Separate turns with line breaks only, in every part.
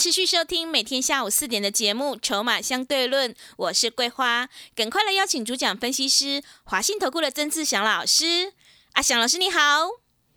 持续收听每天下午四点的节目《筹码相对论》，我是桂花，赶快来邀请主讲分析师华信投顾的曾志祥老师。阿祥老师你好，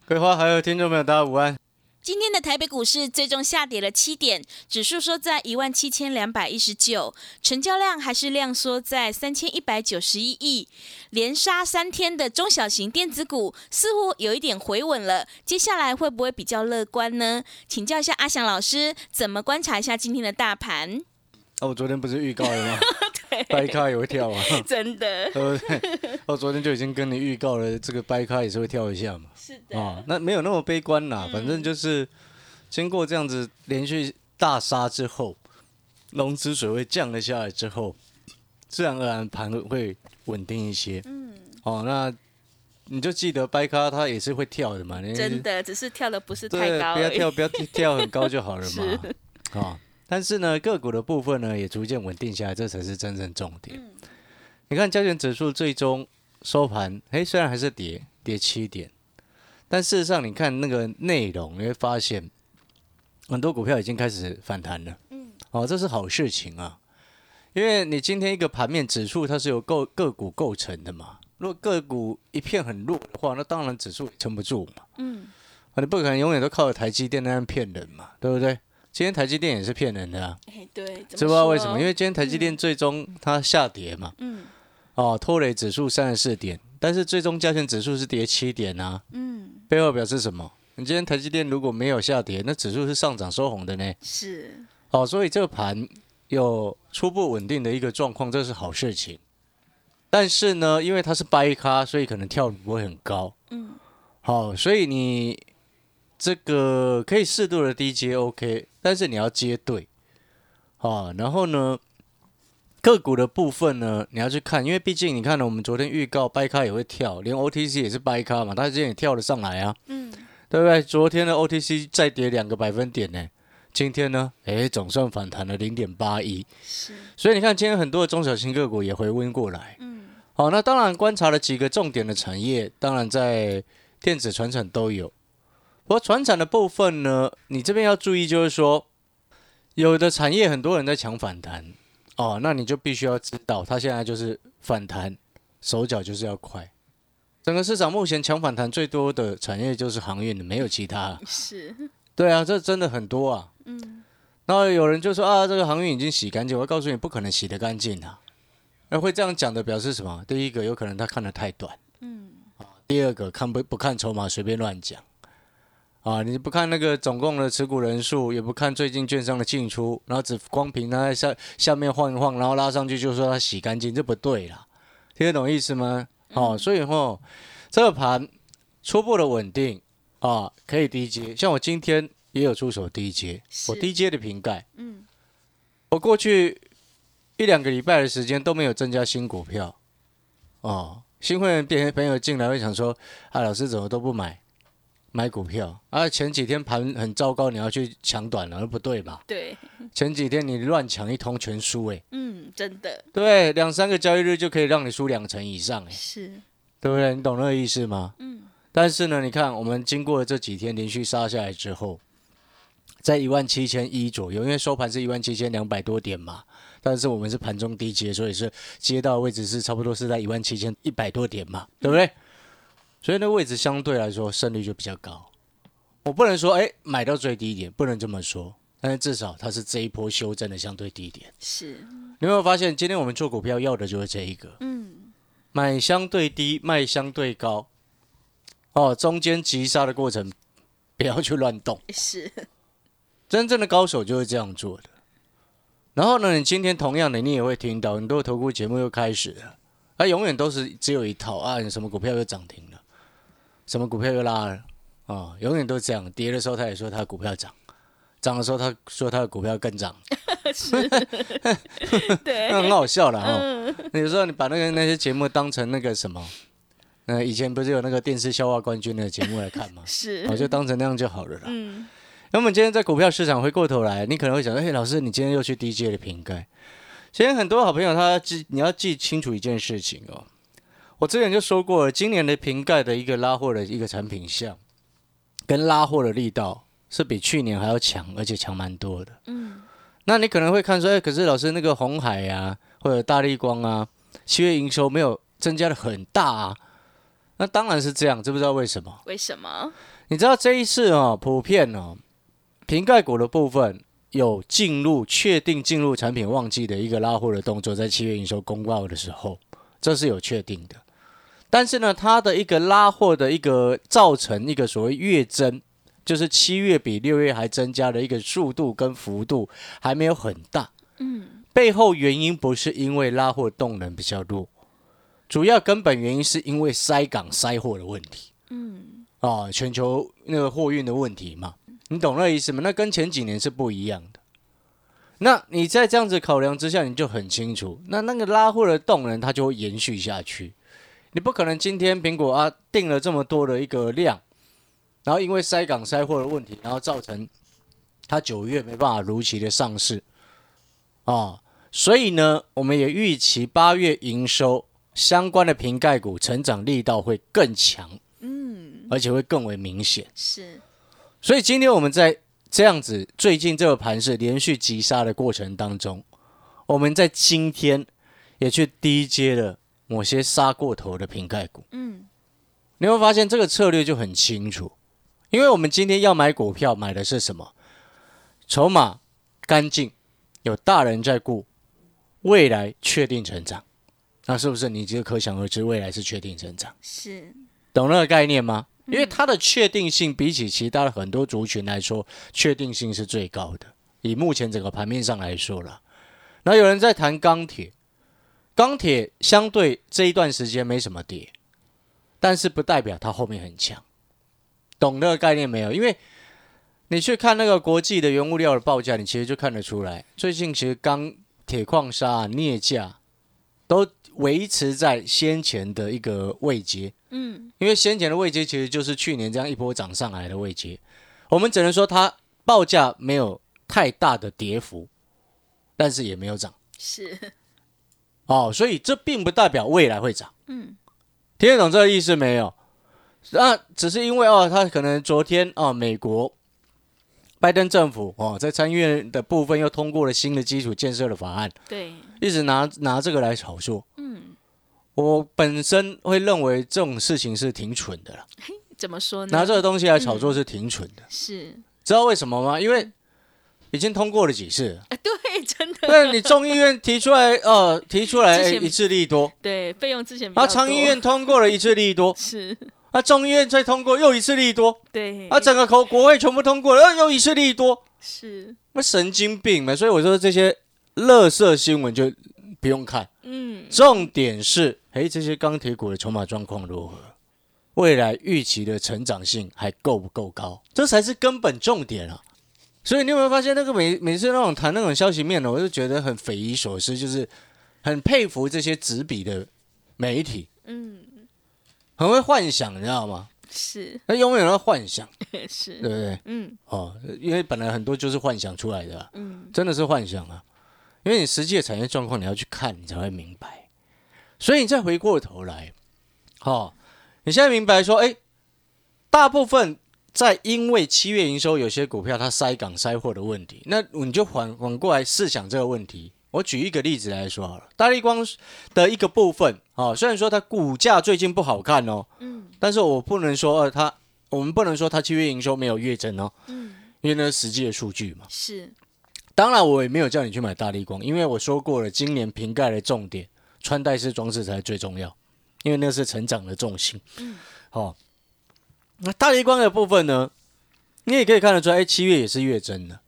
桂花还有听众朋友大家午安。
今天的台北股市最终下跌了七点，指数收在一万七千两百一十九，成交量还是量缩在三千一百九十一亿。连杀三天的中小型电子股似乎有一点回稳了，接下来会不会比较乐观呢？请教一下阿翔老师，怎么观察一下今天的大盘？
哦，我昨天不是预告了吗？
对，
掰咖也会跳啊，
真的，
对不对？我昨天就已经跟你预告了，这个掰咖也是会跳一下嘛。
是的，
啊，那没有那么悲观啦，反正就是经过这样子连续大杀之后，融资水位降了下来之后，自然而然盘会稳定一些。嗯，哦，那你就记得掰咖它也是会跳的嘛，
真的只是跳的不是
对
太，高。
不要跳，不要跳很高就好了嘛
是。
啊、但是呢，个股的部分呢也逐渐稳定下来，这才是真正重点。你看加权指数最终收盘，哎，虽然还是跌跌七点，但事实上你看那个内容，你会发现很多股票已经开始反弹了。嗯，哦，这是好事情啊，因为你今天一个盘面指数它是由个个股构成的嘛，如果个股一片很弱的话，那当然指数也撑不住嘛。
嗯，
啊，你不可能永远都靠着台积电那样骗人嘛，对不对？今天台积电也是骗人的啊，
哎，对，
知不知道为什么？因为今天台积电最终它下跌嘛，
嗯
哦，拖累指数三十四点，但是最终加权指数是跌七点啊，
嗯
背后表示什么？你今天台积电如果没有下跌，那指数是上涨收红的呢。
是
哦，所以这个盘有初步稳定的一个状况，这是好事情。但是呢，因为它是掰咖，所以可能跳得不会很高。
嗯
好，所以你这个可以适度的低接 OK，但是你要接对。啊，然后呢，个股的部分呢，你要去看，因为毕竟你看呢，我们昨天预告掰咖也会跳，连 OTC 也是掰咖嘛，它今天也跳了上来啊。
嗯
对不对？昨天的 OTC 再跌两个百分点呢，今天呢，哎，总算反弹了零点八一，
是
所以你看今天很多的中小型个股也回温过来。
嗯
好，那当然观察了几个重点的产业，当然在电子、船产都有。不过船产的部分呢，你这边要注意，就是说有的产业很多人在抢反弹哦，那你就必须要知道，它现在就是反弹，手脚就是要快。整个市场目前抢反弹最多的产业就是航运的，没有其他了。
是
对啊，这真的很多啊。
嗯
然后有人就说啊，这个航运已经洗干净，我告诉你，不可能洗得干净啊。那会这样讲的表示什么？第一个，有可能他看得太短；
嗯
第二个，看不不看筹码，随便乱讲。啊，你不看那个总共的持股人数，也不看最近券商的进出，然后只光凭它在下下面晃一晃，然后拉上去就说它洗干净，这不对啦。听得懂意思吗？哦，所以吼，这个盘初步的稳定啊，可以低接。像我今天也有出手低接，我
是
低接的瓶盖，
嗯
我过去一两个礼拜的时间都没有增加新股票哦。新会员朋朋友进来会想说，啊，老师怎么都不买买股票啊？前几天盘很糟糕，你要去抢短了，那不对吧？
对
前几天你乱抢一通全输诶，
嗯真的
对，两三个交易日就可以让你输两成以上诶，
是
对不对？你懂那个意思吗？
嗯
但是呢，你看我们经过了这几天连续杀下来之后，在一万七千一左右，因为收盘是一万七千两百多点嘛，但是我们是盘中低接，所以是接到的位置是差不多是在一万七千一百多点嘛，对不对？所以那位置相对来说胜率就比较高。我不能说哎买到最低点，不能这么说，但是至少它是这一波修正的相对低点。
是
你有没有发现，今天我们做股票要的就是这一个？
嗯
买相对低，卖相对高。哦，中间急杀的过程不要去乱动，
是
真正的高手就是这样做的。然后呢，你今天同样的，你也会听到很多投顾节目又开始了，它永远都是只有一套啊，什么股票又涨停了，什么股票又拉了啊、永远都这样。跌的时候他也说他的股票涨，涨的时候他说他的股票更涨，
是，对，
那很好笑了哈。
嗯，
有时候你把那个那些节目当成那个什么，那，以前不是有那个电视笑话冠军的节目来看吗？
是
我，就当成那样就好了啦。
嗯，
那我们今天在股票市场回过头来，你可能会想，哎，老师，你今天又去 DJ 的瓶盖。其实很多好朋友他记，你要记清楚一件事情哦。我之前就说过了，今年的瓶盖的一个拉货的一个产品项，跟拉货的力道是比去年还要强，而且强蛮多的。
嗯，
那你可能会看说，哎，可是老师那个红海啊、或者大力光啊，七月营收没有增加的很大啊。那当然是这样，知不知道为什么？
为什么？
你知道这一次哦，普遍哦，瓶盖股的部分有进入确定进入产品旺季的一个拉货的动作，在七月营收公告的时候，这是有确定的。但是呢，它的一个拉货的一个造成一个所谓月增，就是七月比六月还增加的一个速度跟幅度还没有很大。
嗯，
背后原因不是因为拉货动能比较弱，主要根本原因是因为塞港塞货的问题。
嗯，
啊，全球那个货运的问题嘛，你懂那意思吗？那跟前几年是不一样的。那你在这样子考量之下，你就很清楚，那那个拉货的动能它就会延续下去。你不可能今天苹果啊定了这么多的一个量，然后因为塞港塞货的问题，然后造成它九月没办法如期的上市啊，所以呢，我们也预期八月营收相关的瓶盖股成长力道会更强。
嗯，
而且会更为明显。
是，
所以今天我们在这样子最近这个盘是连续急杀的过程当中，我们在今天也去低接了某些杀过头的瓶盖股。
嗯，
你会发现这个策略就很清楚，因为我们今天要买股票，买的是什么？筹码干净，有大人在顾，未来确定成长。那是不是你就可想而知，未来是确定成长？
是，
懂那个概念吗？因为它的确定性比起其他的很多族群来说，确定性是最高的。以目前整个盘面上来说了，那有人在谈钢铁，钢铁相对这一段时间没什么跌，但是不代表它后面很强。懂那个概念没有？因为你去看那个国际的原物料的报价，你其实就看得出来，最近其实钢铁矿砂、镍价都维持在先前的一个位阶。
嗯，
因为先前的位阶其实就是去年这样一波涨上来的位阶，我们只能说它报价没有太大的跌幅，但是也没有涨
是，
哦，所以这并不代表未来会涨。
嗯，
听得懂这个意思没有？那只是因为哦，他可能昨天哦，美国拜登政府哦，在参议院的部分又通过了新的基础建设的法案，
对，
一直拿拿这个来炒作。
嗯，
我本身会认为这种事情是挺蠢的了，
怎么说呢？
拿这个东西来炒作是挺蠢的。
是，
知道为什么吗？因为已经通过了几次。
对，真的，
那你众议院提出来，呃，提出来、一次利多，
对，费用之前
然后参议院通过了一次利多，
是，
啊，众议院再通过又一次利多，
对，
啊，整个国国会全部通过了，呃又一次利多，
是，
那神经病嘛！所以我说这些垃圾新闻就不用看，
嗯，
重点是，哎，这些钢铁股的筹码状况如何？未来预期的成长性还够不够高？这才是根本重点啊！所以你有没有发现，那个每每次那种谈那种消息面呢，我就觉得很匪夷所思，就是很佩服这些执笔的媒体，
嗯，
很会幻想，你知道吗？
是，
他永远要幻想，
是，
对不对？
嗯
哦，因为本来很多就是幻想出来的啊、
嗯，
真的是幻想啊！因为你实际的产业状况你要去看，你才会明白。所以你再回过头来，哦，你现在明白说，哎，大部分在因为七月营收有些股票它塞港塞货的问题，那你就反反过来试想这个问题。我举一个例子来说好了，大力光的一个部分，哦，虽然说它股价最近不好看哦，
嗯
但是我不能说呃它，我们不能说它七月营收没有月增哦，
嗯，
因为那是实际的数据嘛。
是，
当然，我也没有叫你去买大力光，因为我说过了，今年瓶盖的重点，穿戴式装置才最重要，因为那是成长的重心。
嗯，
好、那大力光的部分呢，你也可以看得出来，哎，七月也是月增的。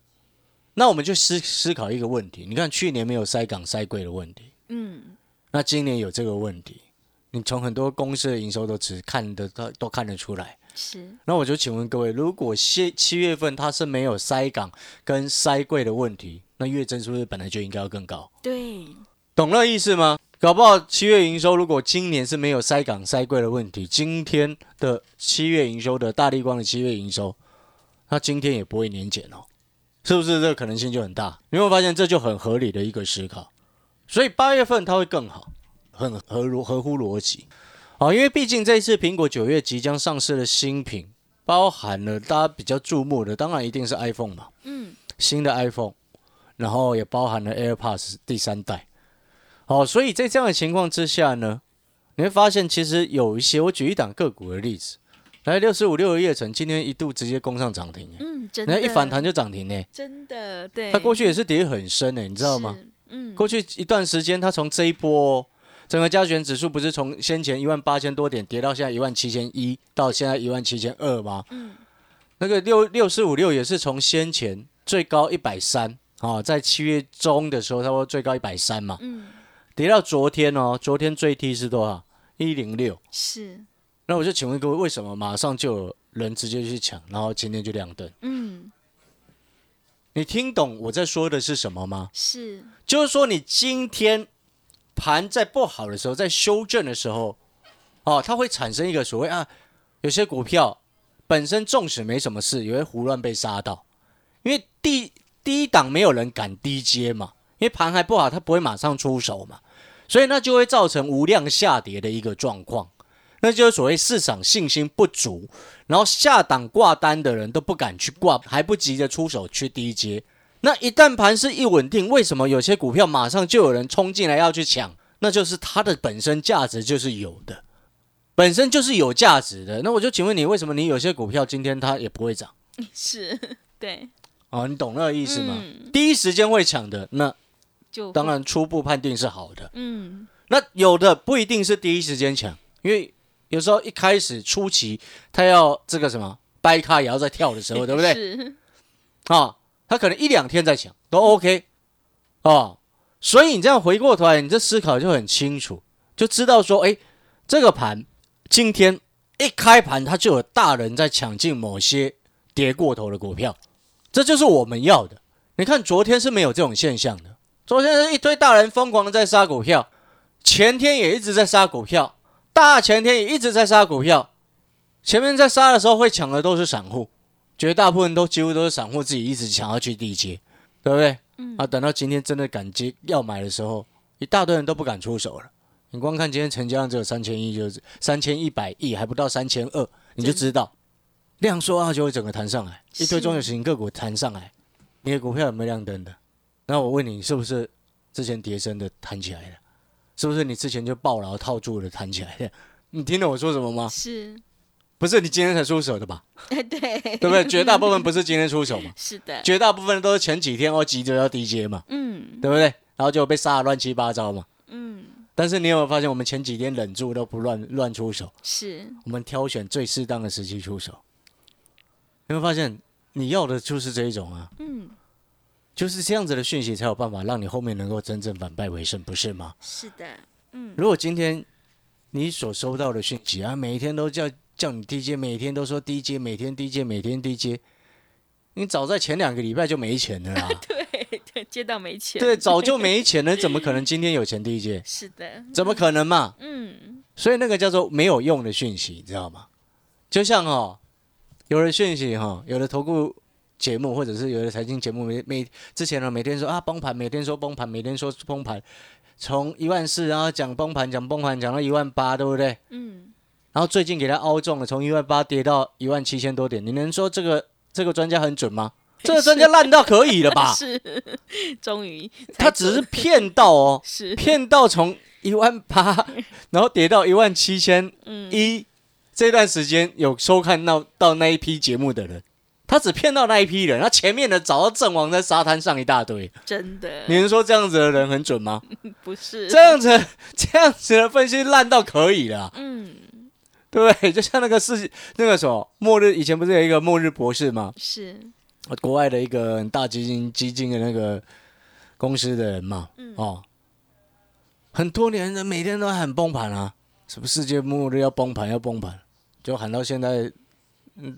那我们就思思考一个问题，你看去年没有塞港塞柜的问题，
嗯
那今年有这个问题，你从很多公司的营收都只看得到都看得出来，
是，
那我就请问各位，如果七七月份它是没有塞港跟塞柜的问题，那月增是不是本来就应该要更高？
对，
懂那意思吗？搞不好七月营收如果今年是没有塞港塞柜的问题，今天的七月营收的大力光的七月营收，那今天也不会年减哦，是不是这个可能性就很大？你会发现这就很合理的一个思考，所以八月份它会更好，很合逻合乎逻辑。好，因为毕竟这一次苹果九月即将上市的新品，包含了大家比较注目的，当然一定是 iPhone 嘛，
嗯，
新的 iPhone，然后也包含了 AirPods 第三代。好，所以在这样的情况之下呢，你会发现其实有一些，我举一档个股的例子，来六四五六的叶城，今天一度直接攻上涨停，
嗯，真的，
一反弹就涨停呢，
真的，对，
它过去也是跌很深呢，你知道吗？
嗯，
过去一段时间，它从这一波、哦、整个加权指数不是从先前一万八千多点跌到现在一万七千一，到现在一万七千二吗？
嗯，
那个六六四五六也是从先前最高一百三啊，在七月中的时候，差不多最高一百三嘛，
嗯，
跌到昨天哦，昨天最低是多少？一零六。
是，
那我就请问各位，为什么马上就有人直接去抢，然后今天就亮灯？
嗯，
你听懂我在说的是什么吗？
是，
就是说，你今天盘在不好的时候，在修正的时候，哦，它会产生一个所谓啊，有些股票本身纵使没什么事，也会胡乱被杀到，因为低低档没有人敢低接嘛，因为盘还不好，它不会马上出手嘛，所以那就会造成无量下跌的一个状况，那就是所谓市场信心不足，然后下档挂单的人都不敢去挂，还不急着出手去低接。那一旦盘势一稳定，为什么有些股票马上就有人冲进来要去抢？那就是它的本身价值就是有的，本身就是有价值的。那我就请问你，为什么你有些股票今天它也不会涨？
是，对，
哦，你懂那个意思吗？
嗯
第一时间会抢的，那
就
当，然初步判定是好的。
嗯，
那有的不一定是第一时间抢，因为有时候一开始初期他要这个什么掰卡也要在跳的时候，对不对？
是，
啊，他可能一两天再抢都 OK 哦，所以你这样回过头来，你这思考就很清楚，就知道说，哎，这个盘今天一开盘，它就有大人在抢进某些跌过头的股票，这就是我们要的。你看昨天是没有这种现象的，昨天是一堆大人疯狂的在杀股票，前天也一直在杀股票，大前天也一直在杀股票，前面在杀的时候会抢的都是散户。绝大部分都几乎都是散户自己一直想要去地接，对不对？
嗯
啊，等到今天真的敢接要买的时候，一大堆人都不敢出手了。你光看今天成交量只有三千亿，就是三千一百亿，还不到三千二，你就知道量缩啊就会整个弹上来，一堆中小型个股弹上来，你的股票有没有亮灯的？那我问你，是不是之前跌升的弹起来的？是不是你之前就抱牢套住了弹起来的？你听懂我说什么吗？
是，
不是你今天才出手的吧？
对，
对不对？绝大部分不是今天出手嘛，
是的，
绝大部分都是前几天哦急着要低接嘛，
嗯
对不对？然后就被杀的乱七八糟嘛。
嗯，
但是你有没有发现，我们前几天忍住都不乱乱出手，
是，
我们挑选最适当的时机出手。有没有发现，你要的就是这一种啊，
嗯，
就是这样子的讯息，才有办法让你后面能够真正反败为胜，不是吗？
是的，嗯，
如果今天你所收到的讯息啊，每一天都叫叫你 DJ，，每天都说 DJ，，每天 DJ，，每天 DJ，，你早在前两个礼拜就没钱了啦。
对对，接到没钱，
对，早就没钱了，怎么可能今天有钱低阶？
是的，
怎么可能嘛？
嗯，
所以那个叫做没有用的讯息，你知道吗？就像哦，有的讯息哈、有的投顾节目或者是有的财经节目每每之前呢每天说啊崩盘，每天说崩盘，每天说崩盘，从一万四然后讲崩盘讲崩盘讲到一万八，对不对？
嗯，
然后最近给他凹中了，从一万八跌到一万七千多点，你能说这个这个专家很准吗？这个专家烂到可以了吧？
是，终于
他只是骗到哦，
是，
骗到从一万八，然后跌到一万七千
嗯，
一，这段时间有收看到到那一批节目的人，他只骗到那一批人，他前面的找到阵亡在沙滩上一大堆。
真的
你能说这样子的人很准吗？
不是
这样子这样子的分析烂到可以了啊，
嗯，
对？就像那个世那个什么末日，以前不是有一个末日博士吗？
是，
国外的一个很大基金基金的那个公司的人嘛，
嗯
哦，很多年人每天都喊崩盘啊，什么世界末日要崩盘要崩盘，就喊到现在嗯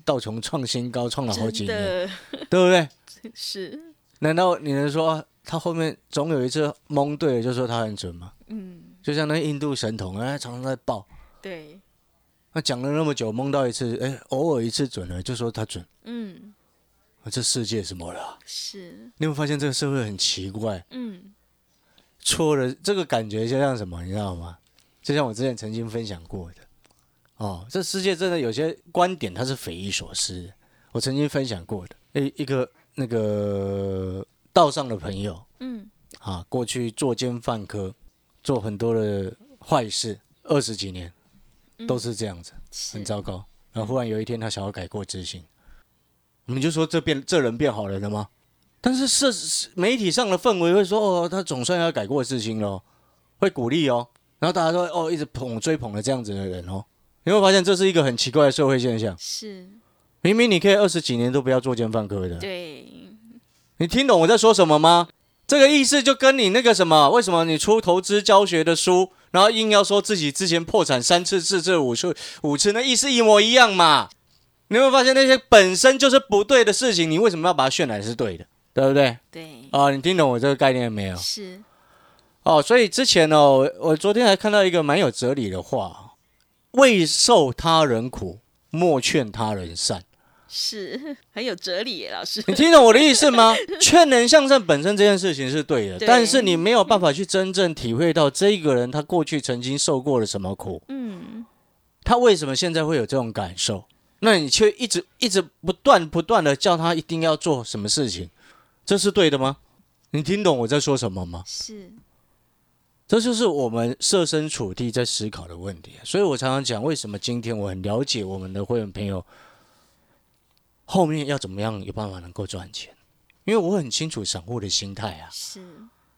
道琼创新高，创了好几年，对不对？
是，
难道你能说他后面总有一次蒙对了就说他很准吗？
嗯，
就像那印度神童，哎，常常在报，
对，
那讲了那么久，蒙到一次，哎，偶尔一次准了，就说他准，
嗯，
啊这世界什么了啊？
是，
你有没有发现这个社会很奇怪？
嗯，
错了，这个感觉就像什么，你知道吗？就像我之前曾经分享过的，哦，这世界真的有些观点它是匪夷所思。我曾经分享过的，一一个那个道上的朋友
嗯，
啊，过去作奸犯科，做很多的坏事，二十几年都是这样子，
是。
很糟糕。然后忽然有一天他想要改过自新，我们就说这变这人变好人了的吗？但是社媒体上的氛围会说，哦，他总算要改过自新喽，会鼓励哦，然后大家都哦一直捧追捧的这样子的人哦，你会发现这是一个很奇怪的社会现象。
是，
明明你可以二十几年都不要作奸犯科的，
对，
你听懂我在说什么吗？这个意思就跟你那个什么，为什么你出投资教学的书，然后硬要说自己之前破产三次、四次、五次、五次，那意思一模一样嘛？你有没有发现那些本身就是不对的事情，你为什么要把它渲染是对的？对不对？
对，
啊、你听懂我这个概念没有？
是，
哦，所以之前呢、我我昨天还看到一个蛮有哲理的话：未受他人苦，莫劝他人善。
是很有哲理耶，老师，
你听懂我的意思吗？劝人向善本身这件事情是对的，
对
但是你没有办法去真正体会到这一个人他过去曾经受过了什么苦，
嗯，
他为什么现在会有这种感受？那你却一直一直不断不断的叫他一定要做什么事情，这是对的吗？你听懂我在说什么吗？
是，
这就是我们设身处地在思考的问题。所以我常常讲，为什么今天我很了解我们的会员朋友后面要怎么样有办法能够赚钱，因为我很清楚散户的心态啊，
是，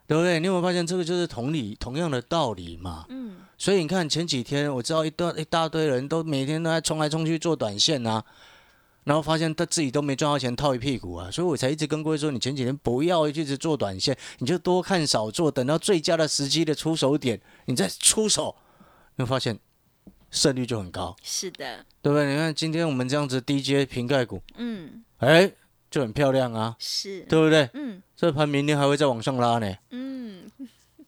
对不对？你有没有发现这个就是同理同样的道理嘛？
嗯，
所以你看前几天我知道一大一大堆人都每天都在冲来冲去做短线啊，然后发现他自己都没赚到钱，套一屁股啊，所以我才一直跟各位说，你前几天不要一直做短线，你就多看少做，等到最佳的时机的出手点，你再出手，你会发现胜率就很高，
是的，
对不对？你看今天我们这样子低阶瓶盖股，
嗯，
哎，就很漂亮啊，
是，
对不对？
嗯。
这盘明天还会再往上拉呢，
嗯，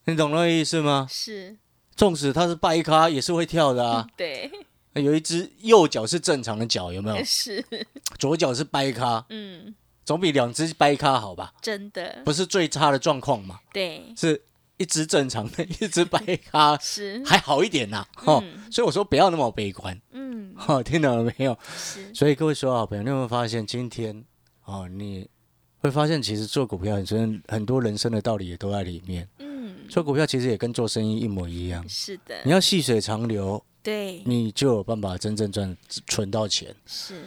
你懂那个意思吗？
是，
纵使它是败咖，也是会跳的啊。
对，
有一只右脚是正常的脚，有没有？
是，
左脚是掰咖，
嗯，
总比两只掰咖好吧？
真的，
不是最差的状况嘛，
对，
是一只正常的，一只掰 咖
是，
还好一点呐、哦，
嗯
所以我说不要那么悲观，
嗯，
哦，听懂了没有？
是，
所以各位所有好朋友，你有没有发现今天哦，你会发现其实做股票很深，很多人生的道理也都在里面。
嗯，
做股票其实也跟做生意一模一样，
是的
你，要细水长流，
对，
你就有办法真正赚存到钱。
是，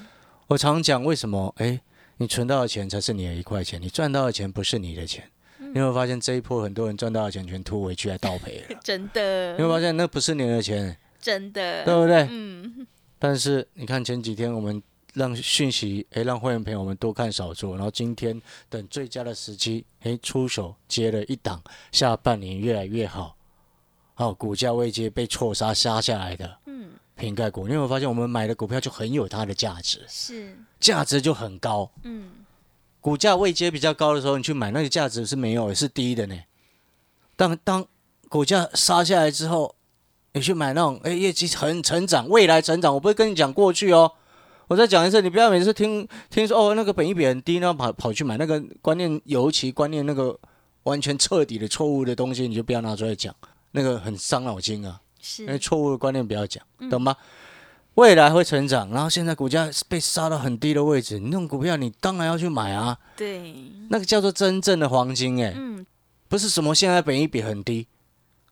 我常讲，为什么？哎，你存到的钱才是你的一块钱，你赚到的钱不是你的钱。
嗯
你有没有发现这一波很多人赚到的钱全突围去，还倒赔了？
真的
你有没有发现那不是你的钱，
真的，
对不对？
嗯，
但是你看前几天我们让讯息，哎，让会员朋友们多看少做，然后今天等最佳的时机，哎，出手接了一档，下半年越来越好，哦，股价未接被错杀杀下来的，
嗯，
瓶盖股，你有没有发现我们买的股票就很有它的价值，
是，
价值就很高。
嗯，
股价位阶比较高的时候，你去买那个价值是没有，是低的呢。当当股价杀下来之后，你去买那种哎业绩很成长、未来成长，我不会跟你讲过去哦。我再讲一次，你不要每次听听说哦那个本益比很低，然后跑跑去买那个观念，尤其观念那个完全彻底的错误的东西，你就不要拿出来讲，那个很伤脑筋啊。因
为，
错误的观念不要讲，懂吗？未来会成长，然后现在股价被杀到很低的位置，你那种股票你当然要去买啊。
对，
那个叫做真正的黄金、哎、
嗯，
不是什么现在本益比很低，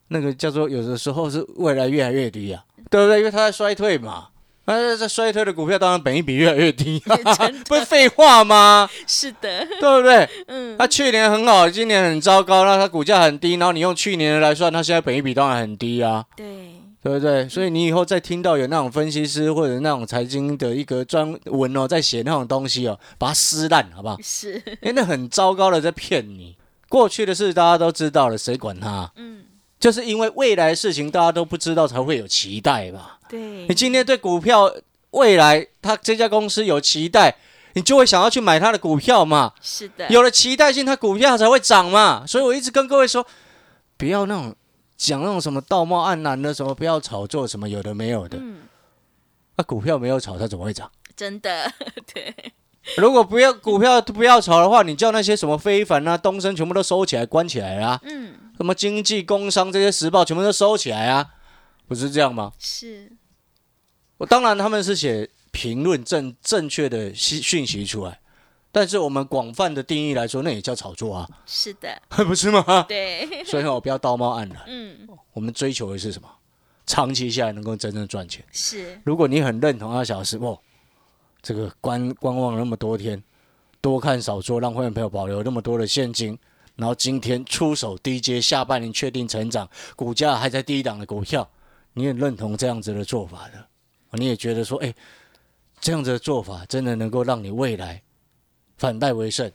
那个叫做有的时候是未来越来越低啊，对不对？因为它在衰退嘛，那这衰退的股票当然本益比越来越低，不是废话吗？
是的，
对不对？
嗯，
它去年很好，今年很糟糕，那它股价很低，然后你用去年的来算，它现在本益比当然很低啊。
对，
对不对？所以你以后再听到有那种分析师或者那种财经的一个专文哦，在写那种东西哦，把它撕烂，好不好？
是，
因为那很糟糕的在骗你。过去的事大家都知道了，谁管他？
嗯，
就是因为未来的事情大家都不知道，才会有期待嘛。
对
你，今天对股票未来他这家公司有期待，你就会想要去买他的股票嘛。
是的，
有了期待性，它股票才会涨嘛。所以我一直跟各位说，不要那种讲那种什么道貌岸然的，什么不要炒作，什么有的没有的。
嗯，
那、股票没有炒，它怎么会涨？
真的，对，
如果不要股票不要炒的话，你叫那些什么非凡啊、东升全部都收起来、关起来啊，
嗯，
什么经济、工商这些时报全部都收起来啊，不是这样吗？
是，
我当然他们是写评论正正确的讯讯息出来，但是我们广泛的定义来说，那也叫炒作啊，
是的，
不是吗？
对，
所以我不要道貌岸然，
嗯，
我们追求的是什么？长期下来能够真正赚钱。
是，
如果你很认同阿小时，哦，这个观观望那么多天，多看少做，让会员朋友保留那么多的现金，然后今天出手低阶，下半年确定成长，股价还在低档的股票，你也认同这样子的做法的，你也觉得说，哎，这样子的做法真的能够让你未来反败为胜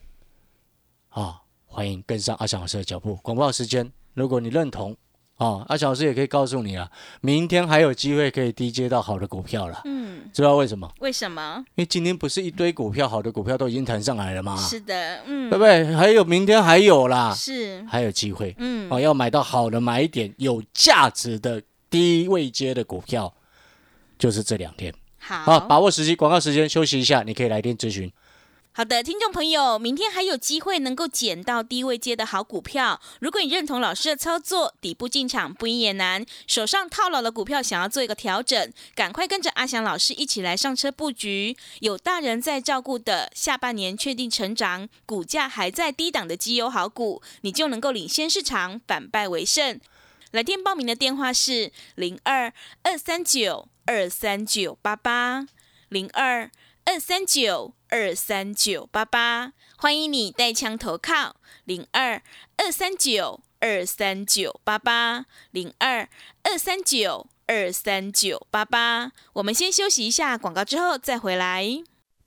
啊！欢迎跟上阿翔老师的脚步。广告时间，如果你认同。啊，阿小老师也可以告诉你啊，明天还有机会可以低接到好的股票了。
嗯，
知道为什么？
为什么？
因为今天不是一堆股票，好的股票都已经弹上来了吗？
是的，嗯，
对不对？还有明天还有啦，
是，
还有机会。
嗯，
哦，要买到好的买点、有价值的低位接的股票，就是这两天。好，
好，
把握时机，广告时间休息一下，你可以来电咨询。
好的，听众朋友，明天还有机会能够捡到低位接的好股票。如果你认同老师的操作，底部进场不赢也难，手上套牢的股票想要做一个调整，赶快跟着阿翔老师一起来上车布局。有大人在照顾的，下半年确定成长，股价还在低档的绩优好股，你就能够领先市场，反败为胜。来电报名的电话是零二二三九二三九八八零二二三九。二三九八八，欢迎你带枪投靠零二二三九二三九八八零二二三九二三九八八。我们先休息一下广告，之后再回来。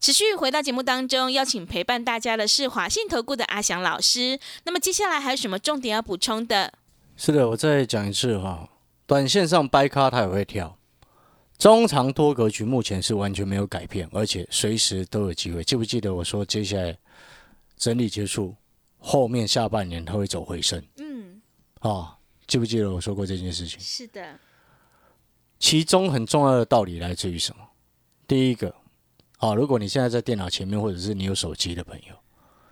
持续回到节目当中，邀请陪伴大家的是华信投顾的阿翔老师。那么接下来还有什么重点要补充的？
是的，我再讲一次哈，短线上掰咖它也会跳。中长多格局目前是完全没有改变，而且随时都有机会。记不记得我说接下来整理结束，后面下半年它会走回升？
嗯，
啊，记不记得我说过这件事情？
是的，
其中很重要的道理来自于什么？第一个，啊，如果你现在在电脑前面，或者是你有手机的朋友，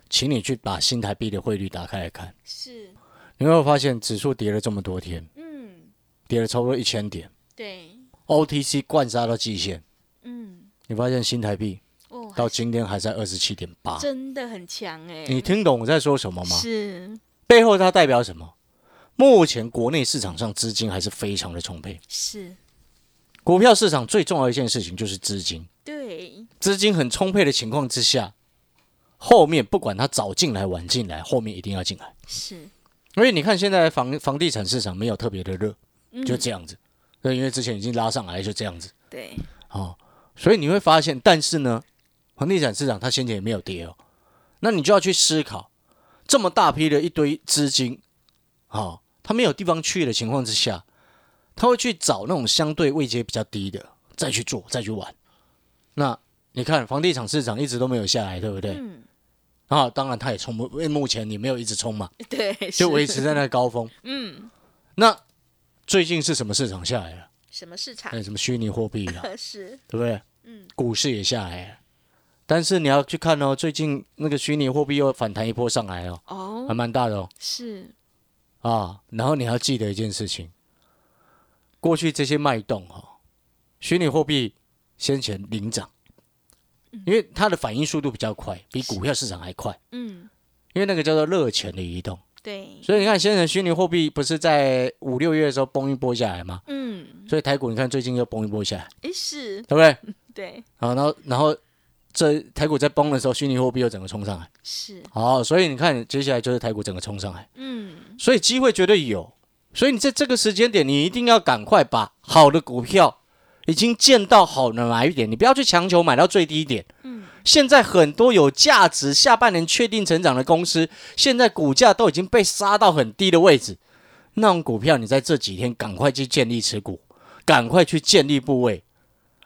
请你去把新台币的汇率打开来看，
是，
你会发现指数跌了这么多天，
嗯，
跌了差不多一千点。
对
，OTC 灌杀到极限，
嗯，
你发现新台币
哦，
到今天还在二十七点八，
真的很强哎，
你听懂我在说什么吗？
是
背后它代表什么？目前国内市场上资金还是非常的充沛，
是，
股票市场最重要一件事情就是资金，
对，
资金很充沛的情况之下，后面不管它早进来晚进来，后面一定要进来。
是，
因为你看现在房房地产市场没有特别的热，
嗯。
就这样子，对，因为之前已经拉上来，就这样子。
对，
哦，所以你会发现，但是呢，房地产市场它先前也没有跌哦，那你就要去思考，这么大批的一堆资金，哦，它没有地方去的情况之下，他会去找那种相对位阶比较低的，再去做，再去玩。那你看房地产市场一直都没有下来，对不对？
嗯，
啊，当然他也冲不，因为目前你没有一直冲嘛，
对，
就维持在那个高峰。
嗯，
那最近是什么市场下来了？
什么市场
哎，什么虚拟货币了，
是，
对不对？
嗯，
股市也下来了，但是你要去看哦，最近那个虚拟货币又反弹一波上来哦，
哦
还，蛮大的哦
是，
啊。然后你要记得一件事情，过去这些脉动哦，虚拟货币先前领涨，因为它的反应速度比较快，比股票市场还快，
嗯，
因为那个叫做热钱的移动。
对，
所以你看，先前虚拟货币不是在五六月的时候崩一波下来吗？
嗯，
所以台股你看最近又崩一波下来，
诶，是，
对不对？
对，
好，然后然后这台股在崩的时候，虚拟货币又整个冲上来，
是，
好，所以你看接下来就是台股整个冲上来，
嗯，
所以机会绝对有，所以你在这个时间点，你一定要赶快把好的股票已经见到好的买点，你不要去强求买到最低点。
嗯，
现在很多有价值、下半年确定成长的公司，现在股价都已经被杀到很低的位置，那种股票你在这几天赶快去建立持股，赶快去建立部位。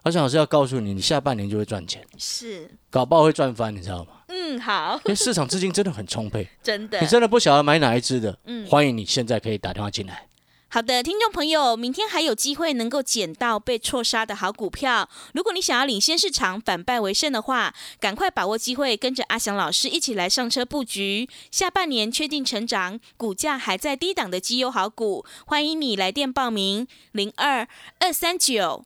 而且老师要告诉你，你下半年就会赚钱，
是，
搞不好会赚翻，你知道吗？
嗯，好，
因为市场资金真的很充沛，
真的
你，真的不晓得买哪一支的，
嗯
欢迎你现在可以打电话进来。
好的，听众朋友，明天还有机会能够捡到被错杀的好股票。如果你想要领先市场、反败为胜的话，赶快把握机会，跟着阿翔老师一起来上车布局。下半年确定成长，股价还在低档的绩优好股，欢迎你来电报名：零二二三九